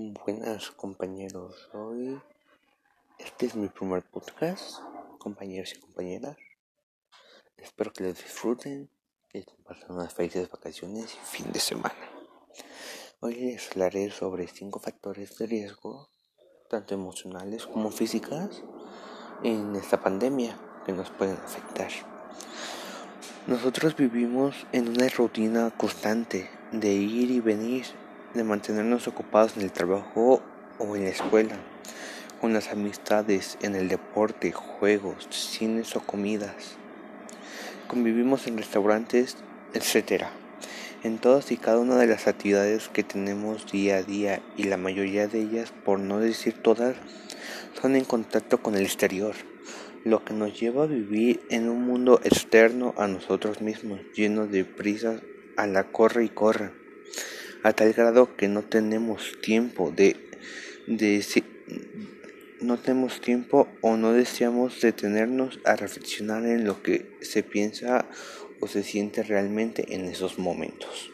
Buenas compañeros, hoy este es mi primer podcast, compañeros y compañeras. Espero que lo disfruten, que pasen unas felices vacaciones y fin de semana. Hoy les hablaré sobre cinco factores de riesgo, tanto emocionales como físicas, en esta pandemia que nos pueden afectar. Nosotros vivimos en una rutina constante de ir y venir de mantenernos ocupados en el trabajo o en la escuela, con las amistades, en el deporte, juegos, cines o comidas. Convivimos en restaurantes, etc. En todas y cada una de las actividades que tenemos día a día y la mayoría de ellas, por no decir todas, son en contacto con el exterior, lo que nos lleva a vivir en un mundo externo a nosotros mismos, lleno de prisas a la corre y corre a tal grado que no tenemos tiempo de, de no tenemos tiempo o no deseamos detenernos a reflexionar en lo que se piensa o se siente realmente en esos momentos.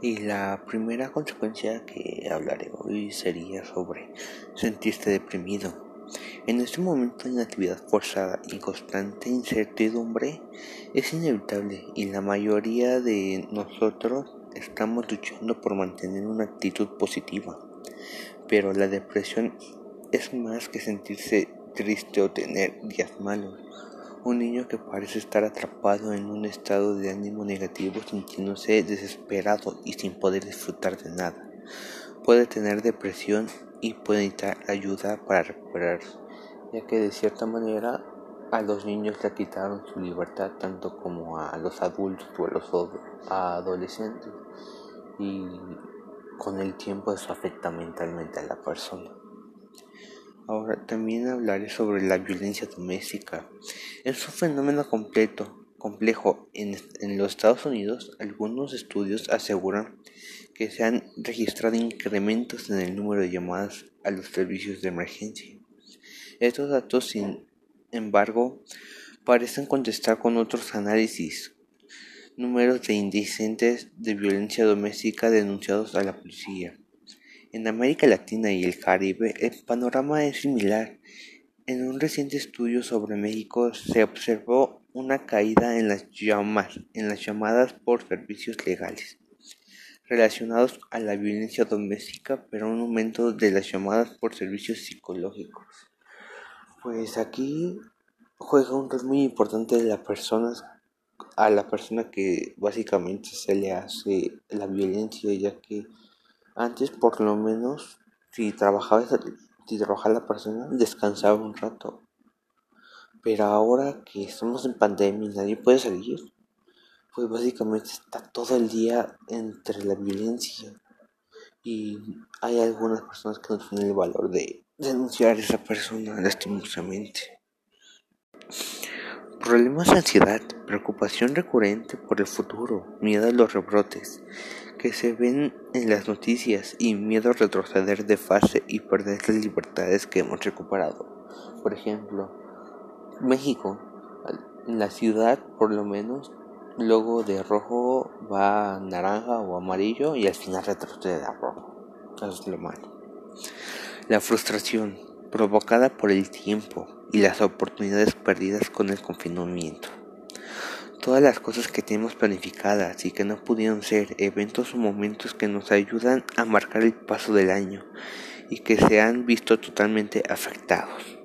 Y la primera consecuencia que hablaré hoy sería sobre sentirse deprimido. En este momento de inactividad forzada y constante incertidumbre es inevitable y la mayoría de nosotros estamos luchando por mantener una actitud positiva. Pero la depresión es más que sentirse triste o tener días malos. Un niño que parece estar atrapado en un estado de ánimo negativo sintiéndose desesperado y sin poder disfrutar de nada. Puede tener depresión y puede necesitar ayuda para recuperarse ya que de cierta manera a los niños le quitaron su libertad tanto como a los adultos o a los adolescentes y con el tiempo eso afecta mentalmente a la persona. Ahora también hablaré sobre la violencia doméstica. Es un fenómeno completo, complejo. En, en los Estados Unidos algunos estudios aseguran que se han registrado incrementos en el número de llamadas a los servicios de emergencia estos datos, sin embargo, parecen contestar con otros análisis. Números de indecentes de violencia doméstica denunciados a la policía. En América Latina y el Caribe el panorama es similar. En un reciente estudio sobre México se observó una caída en las, llamas, en las llamadas por servicios legales relacionados a la violencia doméstica, pero un aumento de las llamadas por servicios psicológicos. Pues aquí juega un rol muy importante de la persona a la persona que básicamente se le hace la violencia ya que antes por lo menos si trabajaba si trabajaba la persona descansaba un rato pero ahora que estamos en pandemia y nadie puede salir pues básicamente está todo el día entre la violencia y hay algunas personas que no tienen el valor de denunciar a esa persona lastimosamente. Problemas de ansiedad, preocupación recurrente por el futuro, miedo a los rebrotes que se ven en las noticias y miedo a retroceder de fase y perder las libertades que hemos recuperado. Por ejemplo, México, la ciudad por lo menos, luego de rojo va a naranja o amarillo y al final retrocede a rojo. Eso es lo malo. La frustración provocada por el tiempo y las oportunidades perdidas con el confinamiento. Todas las cosas que tenemos planificadas y que no pudieron ser eventos o momentos que nos ayudan a marcar el paso del año y que se han visto totalmente afectados.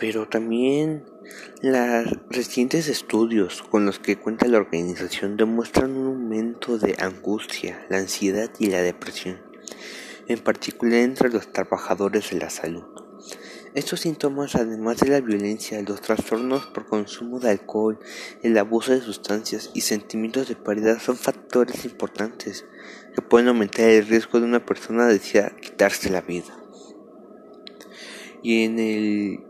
Pero también los recientes estudios con los que cuenta la organización demuestran un aumento de angustia, la ansiedad y la depresión en particular entre los trabajadores de la salud. Estos síntomas, además de la violencia, los trastornos por consumo de alcohol, el abuso de sustancias y sentimientos de pérdida son factores importantes que pueden aumentar el riesgo de una persona desear quitarse la vida. Y en el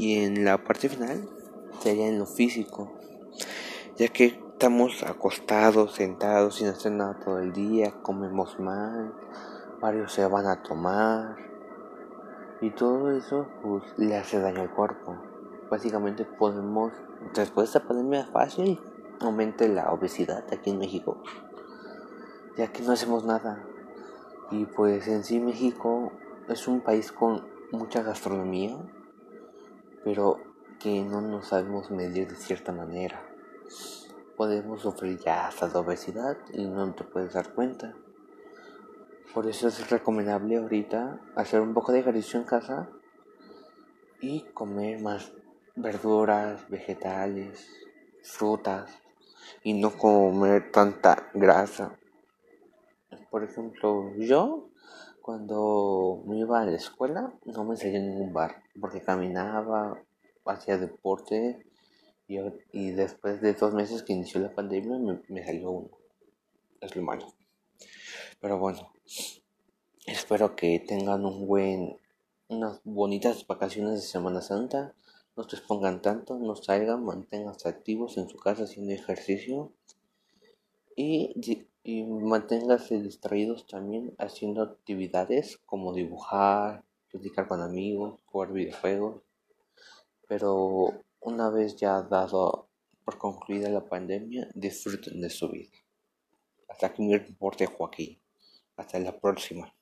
y en la parte final sería en lo físico, ya que estamos acostados, sentados sin hacer nada todo el día, comemos mal, varios se van a tomar y todo eso pues le hace daño al cuerpo. Básicamente podemos, después de esta pandemia fácil, aumente la obesidad aquí en México. ya que no hacemos nada. Y pues en sí México es un país con mucha gastronomía, pero que no nos sabemos medir de cierta manera. Podemos sufrir ya hasta la obesidad y no te puedes dar cuenta. Por eso es recomendable ahorita hacer un poco de ejercicio en casa y comer más verduras, vegetales, frutas y no comer tanta grasa. Por ejemplo, yo cuando me iba a la escuela no me salía en ningún bar porque caminaba, hacía deporte y, después de dos meses que inició la pandemia me, me salió uno. Es lo malo. Pero bueno, espero que tengan un buen, unas bonitas vacaciones de Semana Santa. No se expongan tanto, no salgan, manténganse activos en su casa haciendo ejercicio y, y manténganse distraídos también haciendo actividades como dibujar, platicar con amigos, jugar videojuegos. Pero una vez ya dado por concluida la pandemia, disfruten de su vida. Hasta aquí mi reporte, Joaquín. Hasta la próxima.